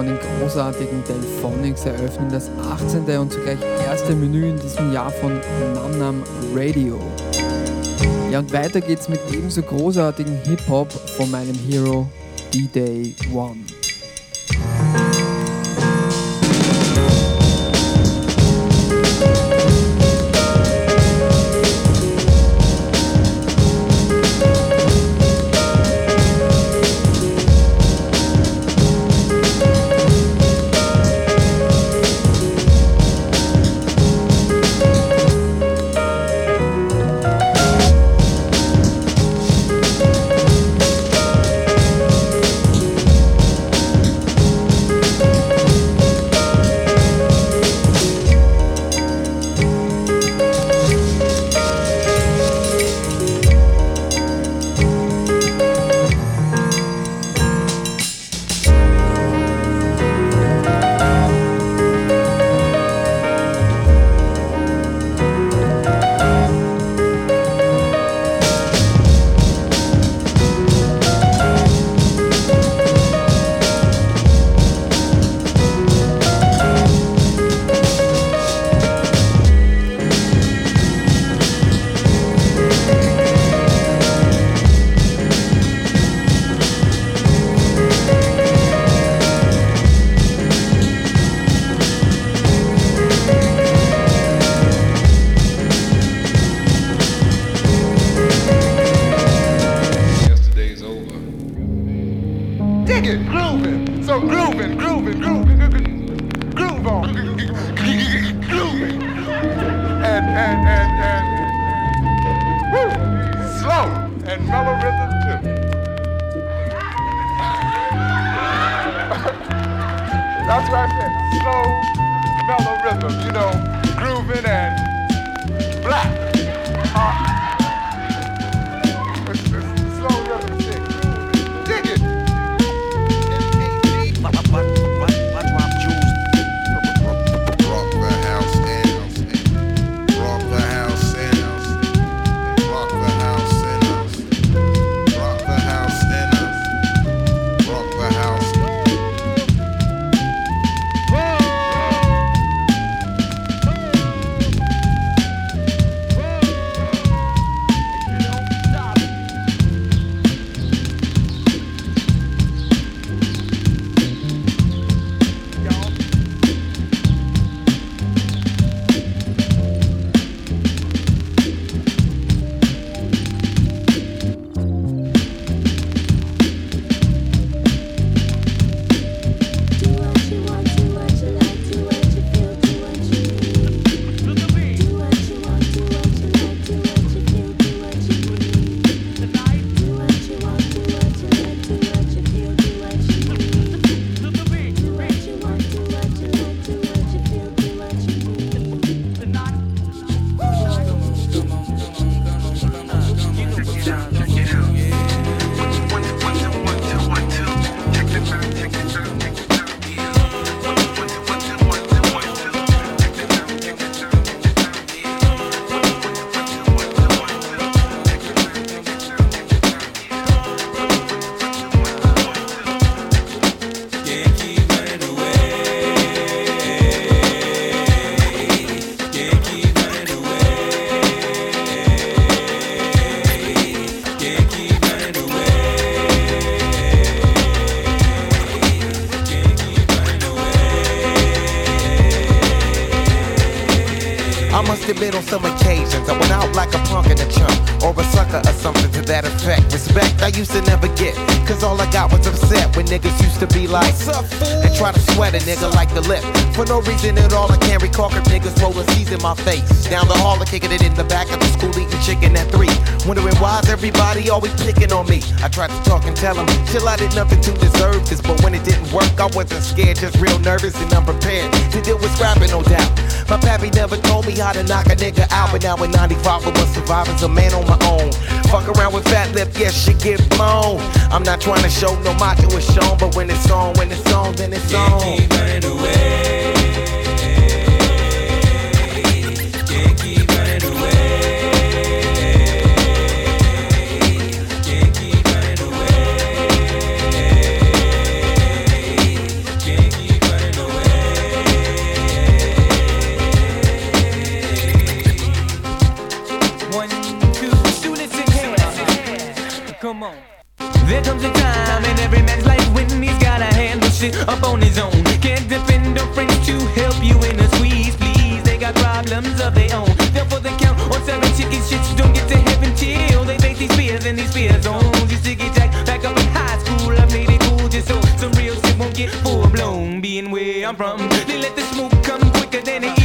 Von den großartigen Delphonics eröffnen das 18. und zugleich erste Menü in diesem Jahr von Nam Nam Radio. Ja, und weiter geht's mit ebenso großartigen Hip-Hop von meinem Hero D-Day One. Nigga my face. Down the hall, I kicking it in the back of the school, eating chicken at three. Wondering why's everybody always picking on me. I tried to talk and tell them, chill, I did nothing to deserve this. But when it didn't work, I wasn't scared, just real nervous and unprepared to deal with scrapping, no doubt. My pappy never told me how to knock a nigga out, but now in 95 I was surviving as a man on my own. Fuck around with fat lip, yes, shit get blown. I'm not trying to show no macho is shown, but when it's on, when it's on, then it's on. Keep running away. than he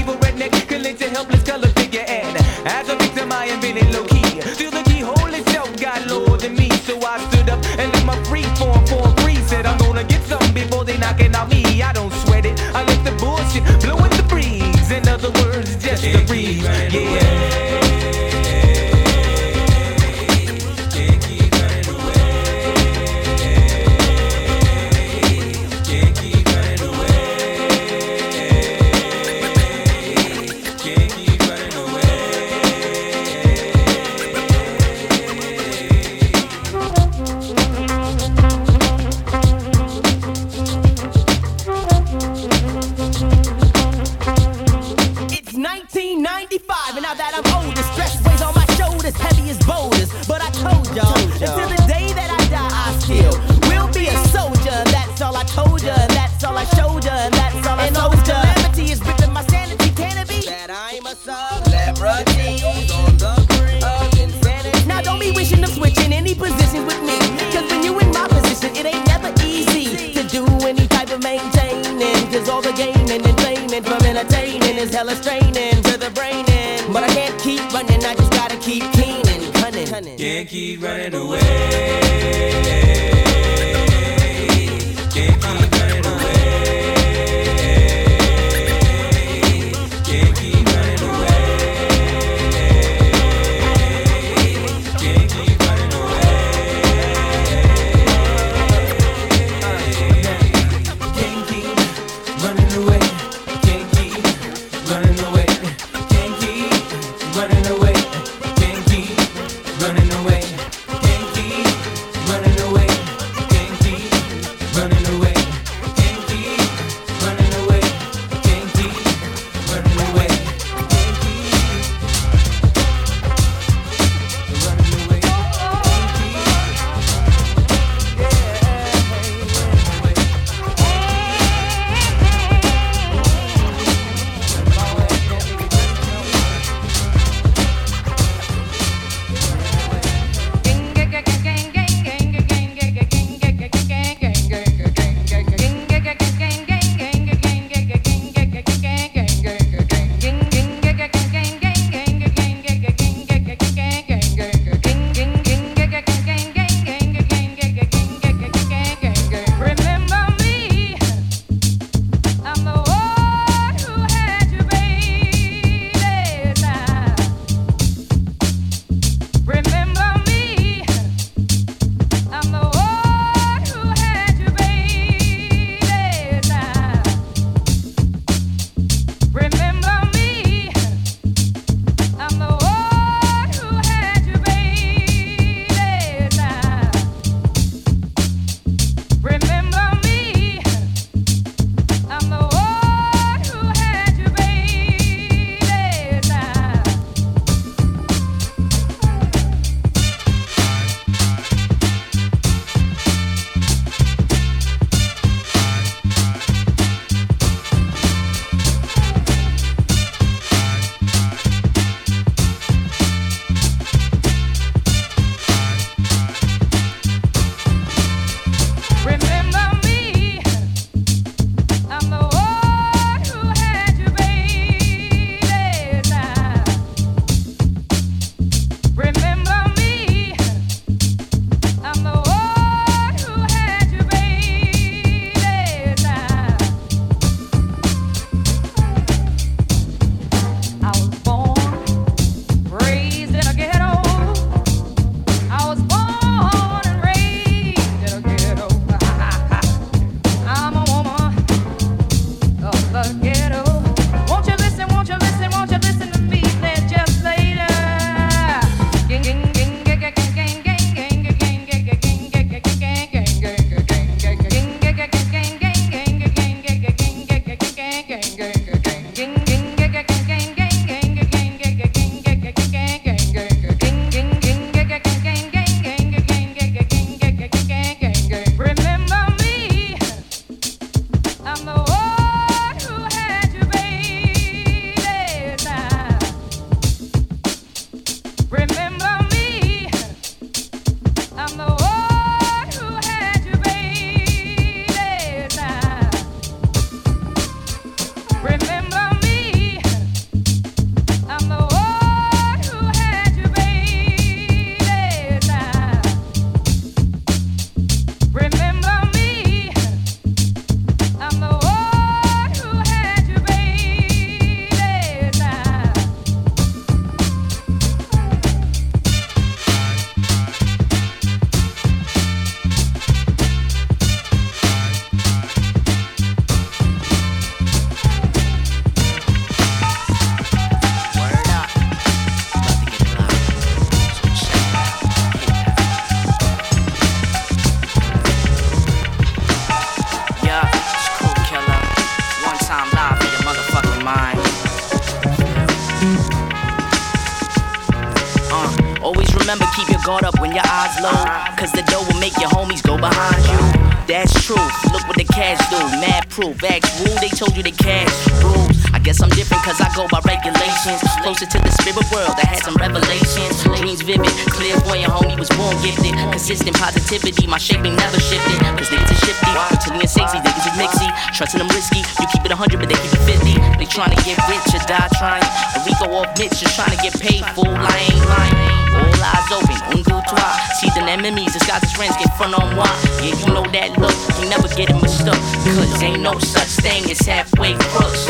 Uh, always remember keep your guard up when your eyes low. Cause the dough will make your homies go behind you. That's true. Look what the cash do. Mad proof. Ask rule, they told you the cash rules. Guess I'm different cause I go by regulations. Closer to the spirit world, I had some revelations. Dreams vivid, clear boy, clairvoyant, homie was born gifted. Consistent positivity, my shaping never shifted. Cause niggas are shifty, Tilly and sexy, niggas is mixy. Trusting them risky, you keep it 100, but they keep it 50. They trying to get rich or die trying. A Rico off Mitch, just trying to get paid, fool. I ain't lying. All eyes open, un deux trois. See the enemies, disguise as friends, get front on moi. Yeah, you know that look, you never get it mistook. Cause ain't no such thing as halfway crooks.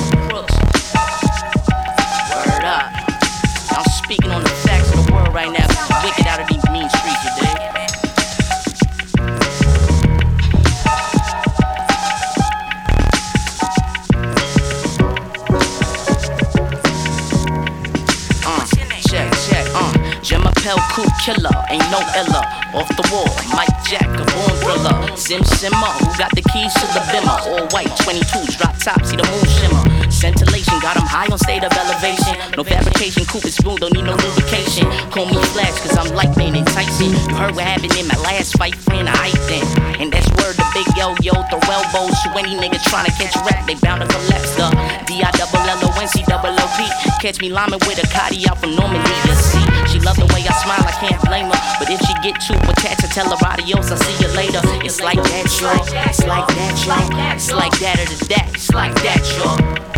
Word up. I'm speaking on the facts of the world right now. Wicked out of these mean streets, dig? Uh, check, check, uh. Gemma Pell, cool killer, ain't no illa. Off the wall, Mike Jack, a born thriller. Sim Simma, who got the keys to the bimmer? All white, 22s, drop top, see the moon shimmer. Scintillation, got him high on state of elevation. No fabrication, coupe is smooth, don't need no lubrication. Call me Flash, cause I'm lightning and Tyson. You heard what happened in my last fight, friend, I in. And that's word the big yo yo, throw elbows to any nigga tryna catch rap, they bound to collapse the D-I-double-L-O-N-C double O-P. Catch me liming with a Cotty out from Normandy, you see. Love the way I smile, I can't blame her. But if she get too attached, I tell her adios, I'll see you later. It's like that, y'all. It's like that, y'all. It's like that or the that. It's like that, y'all.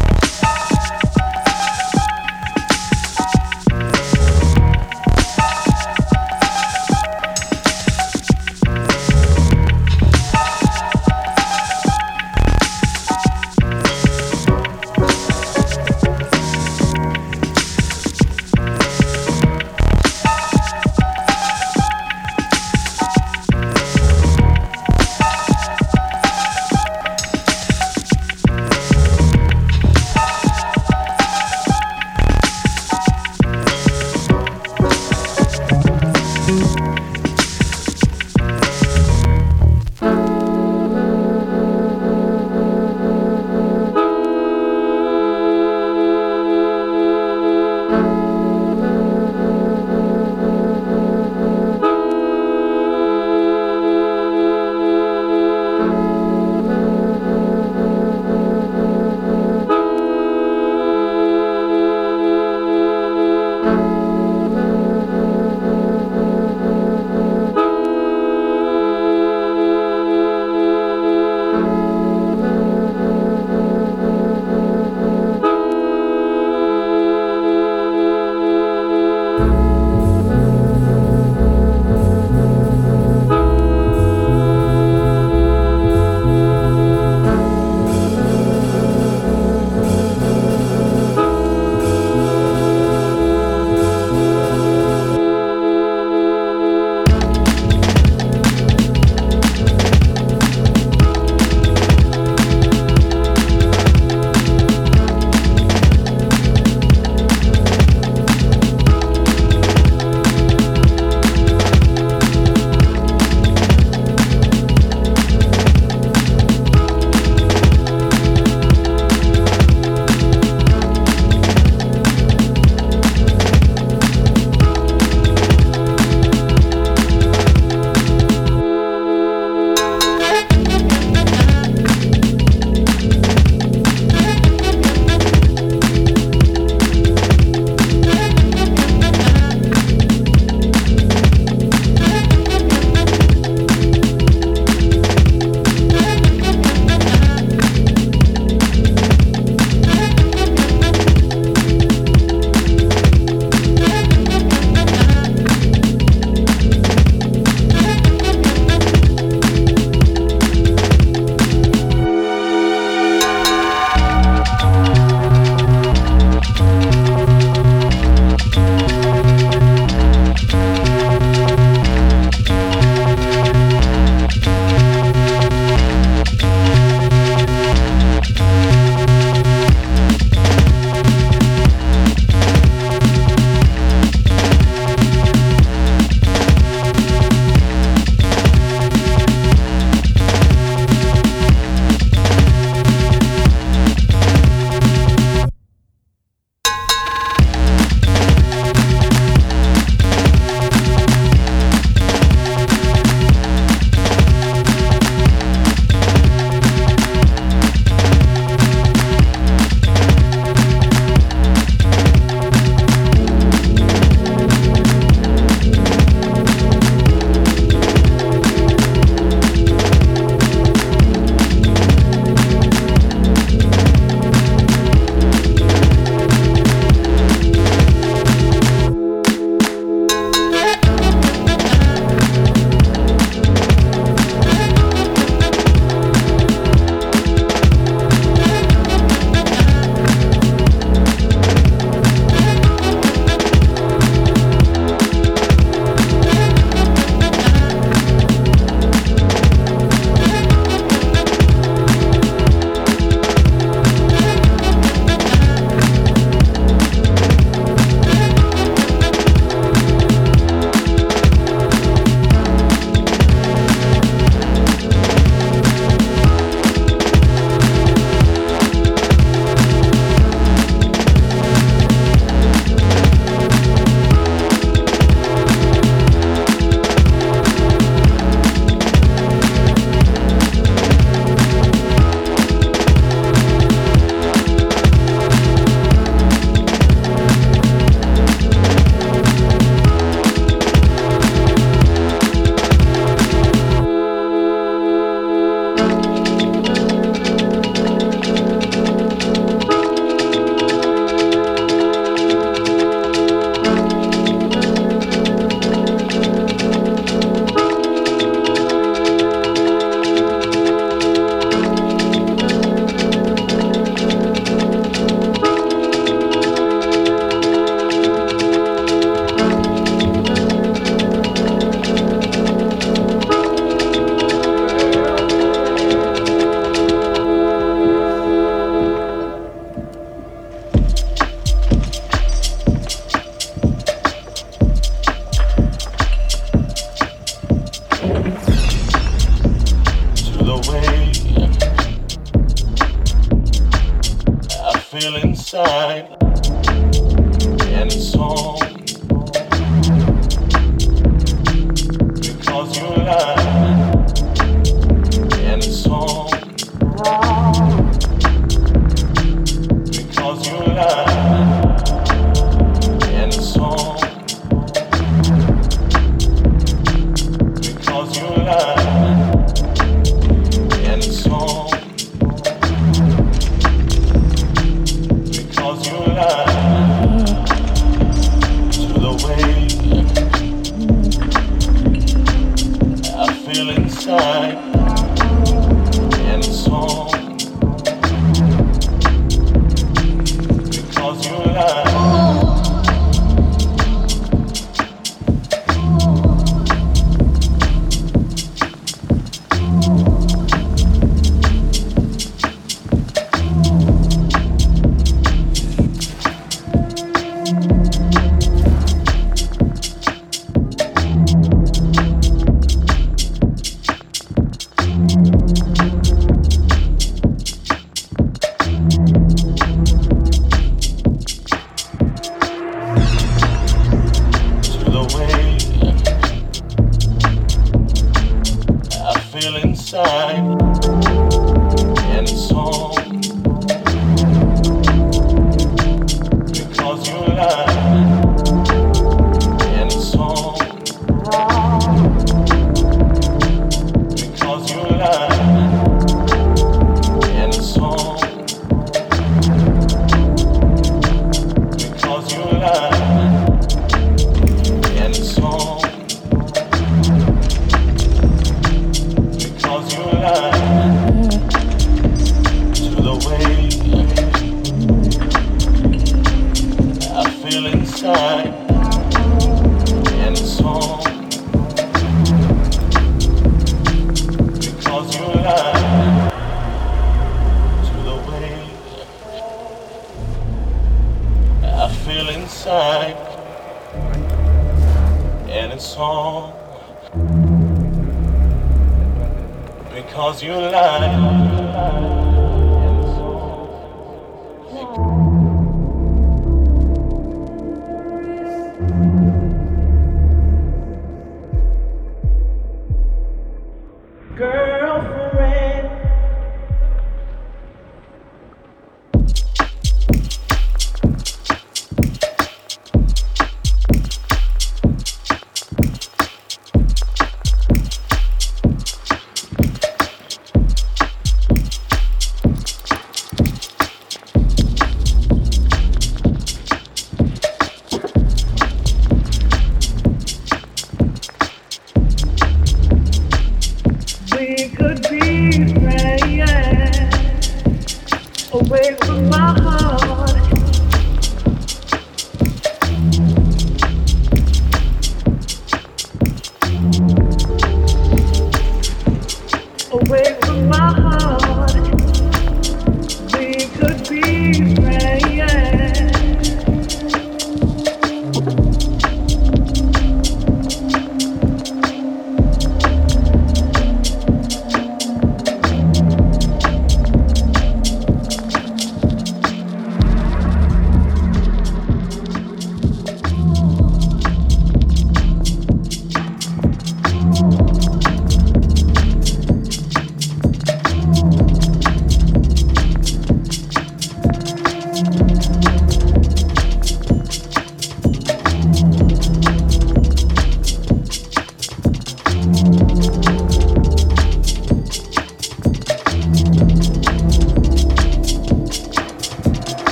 you lie.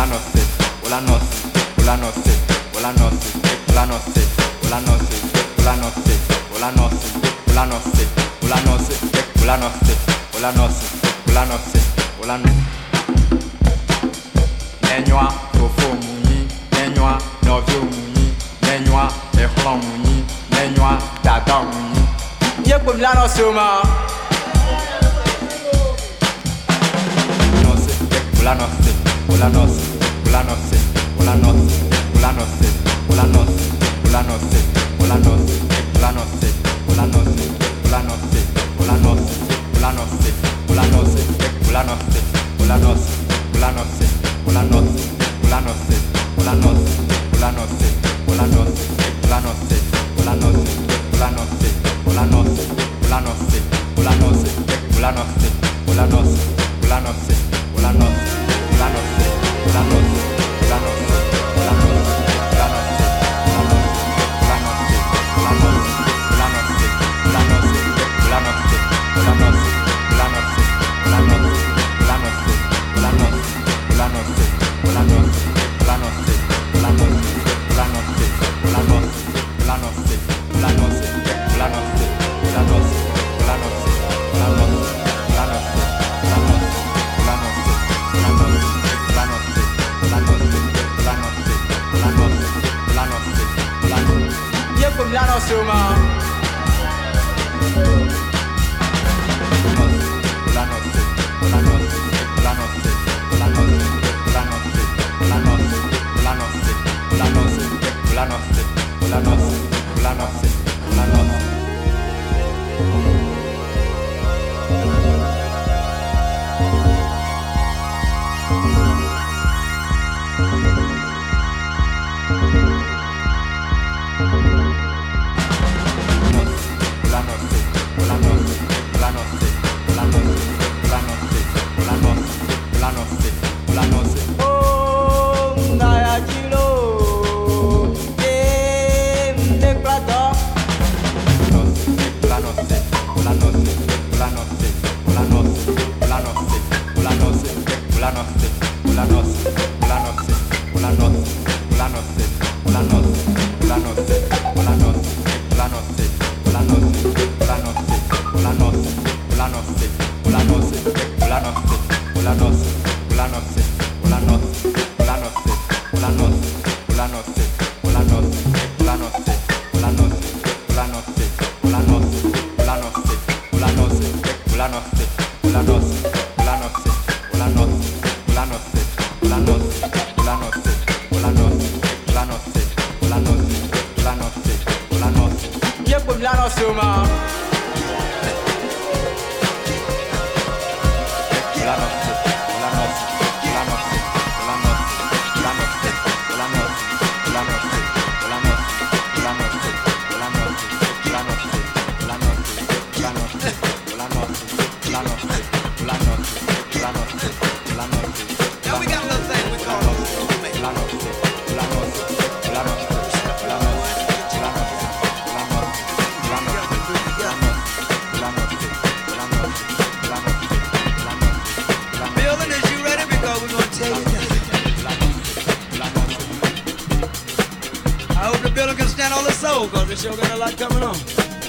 hola noche, hola hola noche, hola Hola, no sé, hola, no sé, hola, no sé. show got a lot coming on.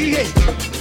yeah.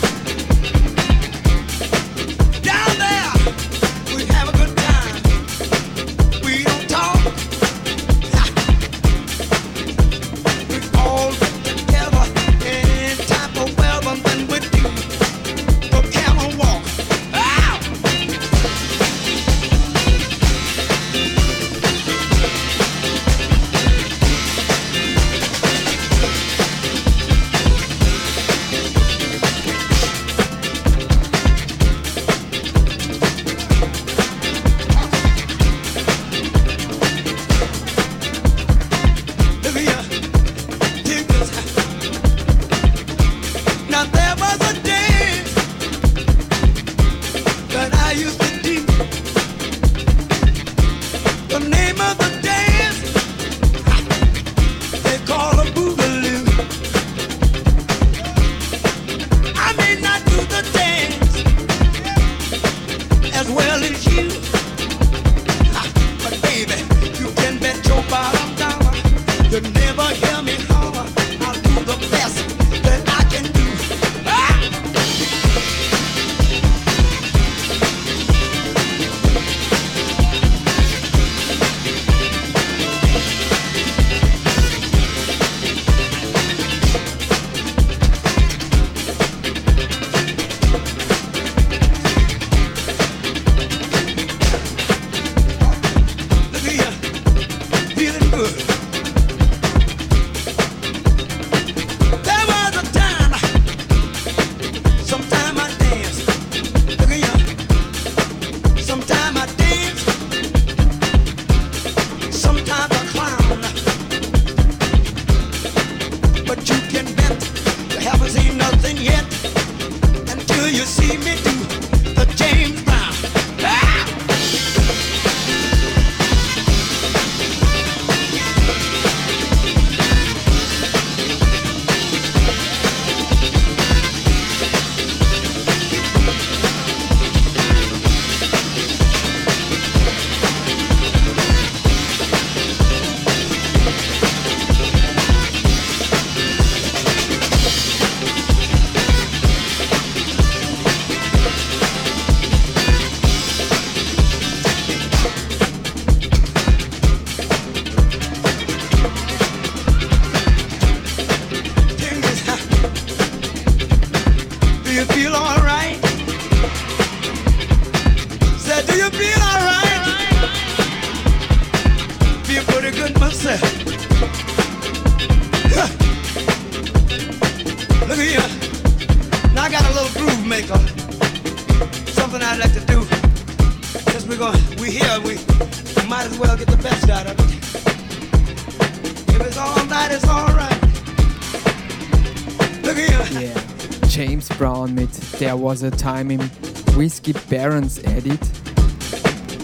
Was a Time im Whiskey Barons Edit.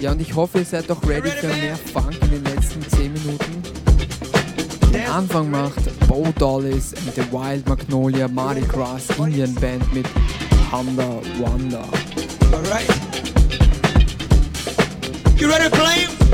Ja, und ich hoffe, ihr seid doch ready für mehr Funk in den letzten 10 Minuten. Den Anfang macht Bo Dollis and the Wild Magnolia Mardi Gras Indian Band mit Honda Wonder. Alright. You ready to play?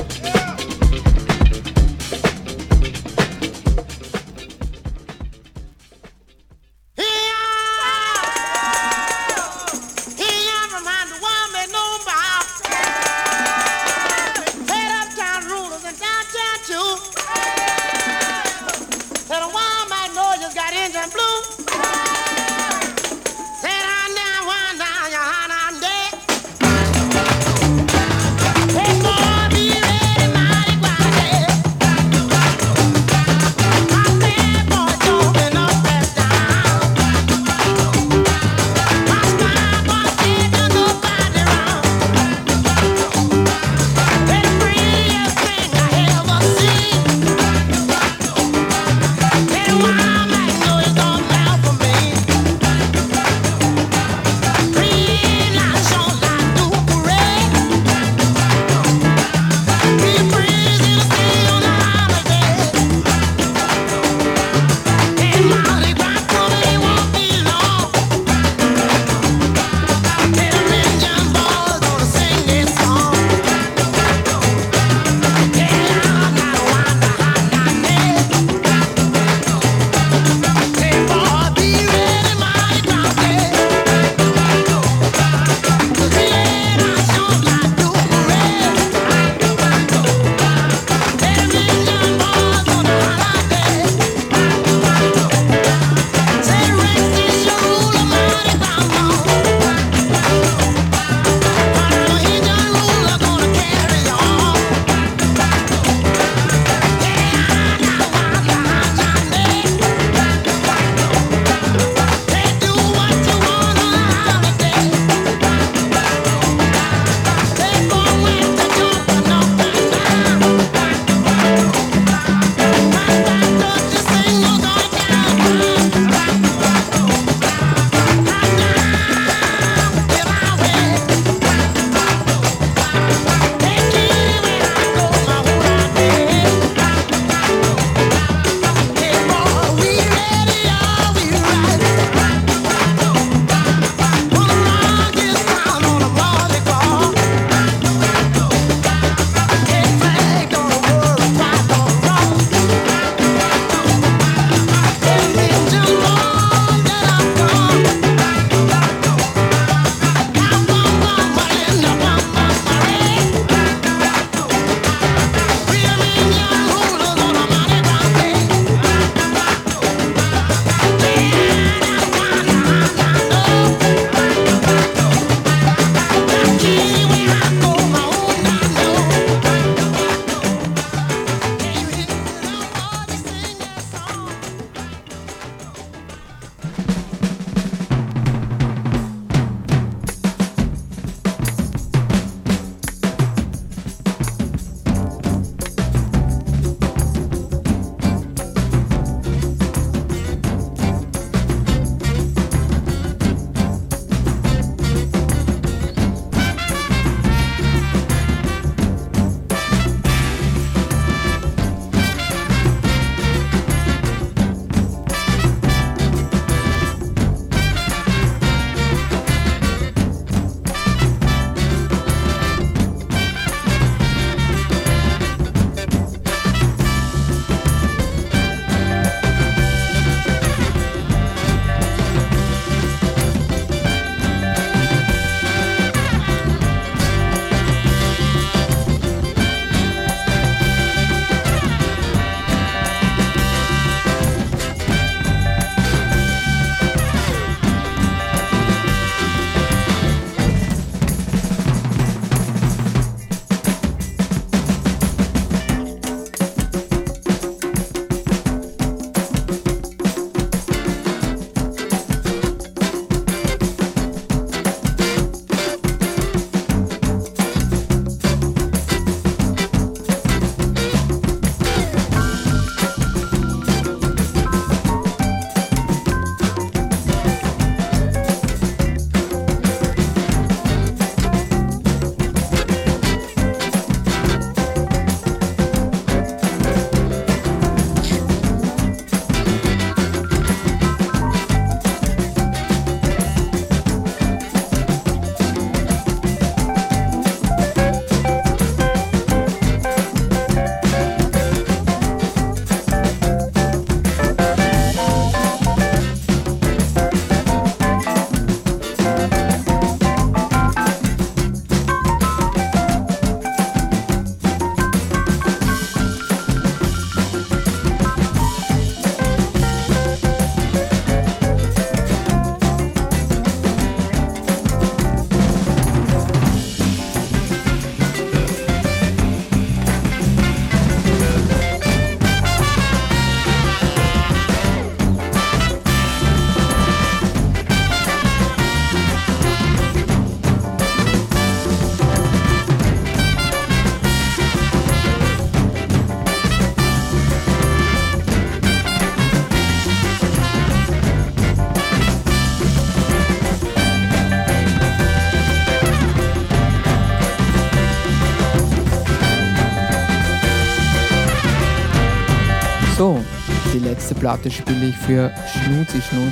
letzte Platte spiele ich für Schnuzi Schnutz,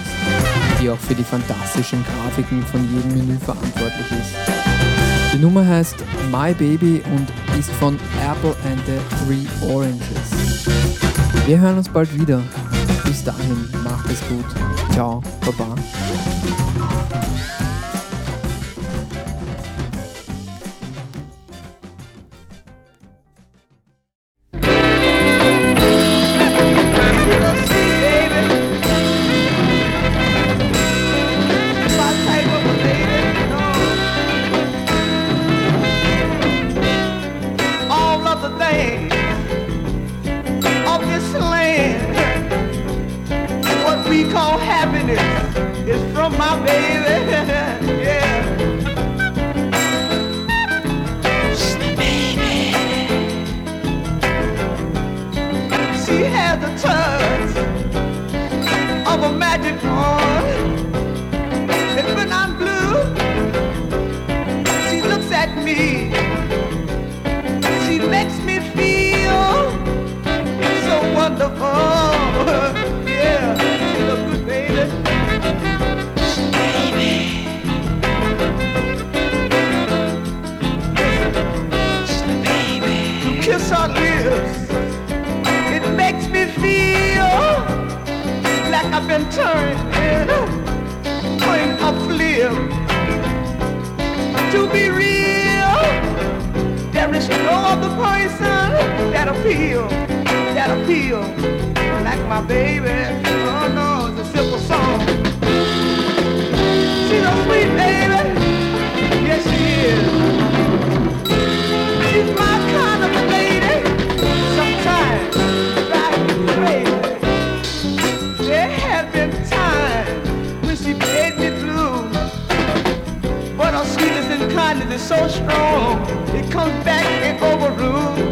die auch für die fantastischen Grafiken von jedem Menü verantwortlich ist. Die Nummer heißt My Baby und ist von Apple and the Three Oranges. Wir hören uns bald wieder. Bis dahin, macht es gut. Ciao, Baba. my baby. Oh no, it's a simple song. She's a sweet baby. Yes, she is. She's my kind of a lady. Sometimes crazy. There have been times when she made me blue, but her sweetness and kindness is so strong, it comes back and overrules.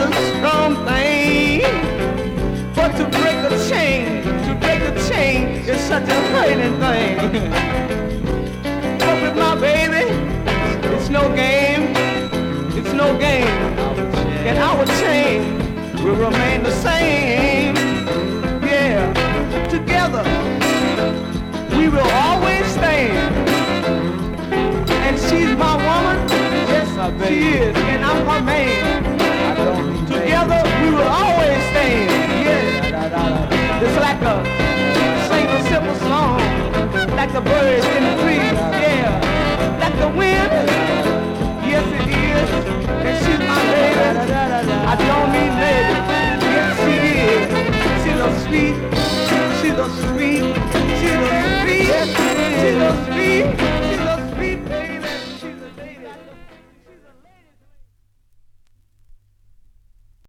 a strong thing. But to break a chain, to break a chain is such a hurting thing. But with my baby, it's no game, it's no game. And our chain will remain the same. Yeah, together we will always stand. And she's my woman, yes, she is, and I'm her man together we will always stand. Yeah, it's like a sing a simple song, like the birds in the trees. Yeah, like the wind. Yes, it is. And she's my baby. I don't mean baby. Yes, she is. She's a sweet. She's a sweet. She's a sweet. She's a sweet. She's a sweet.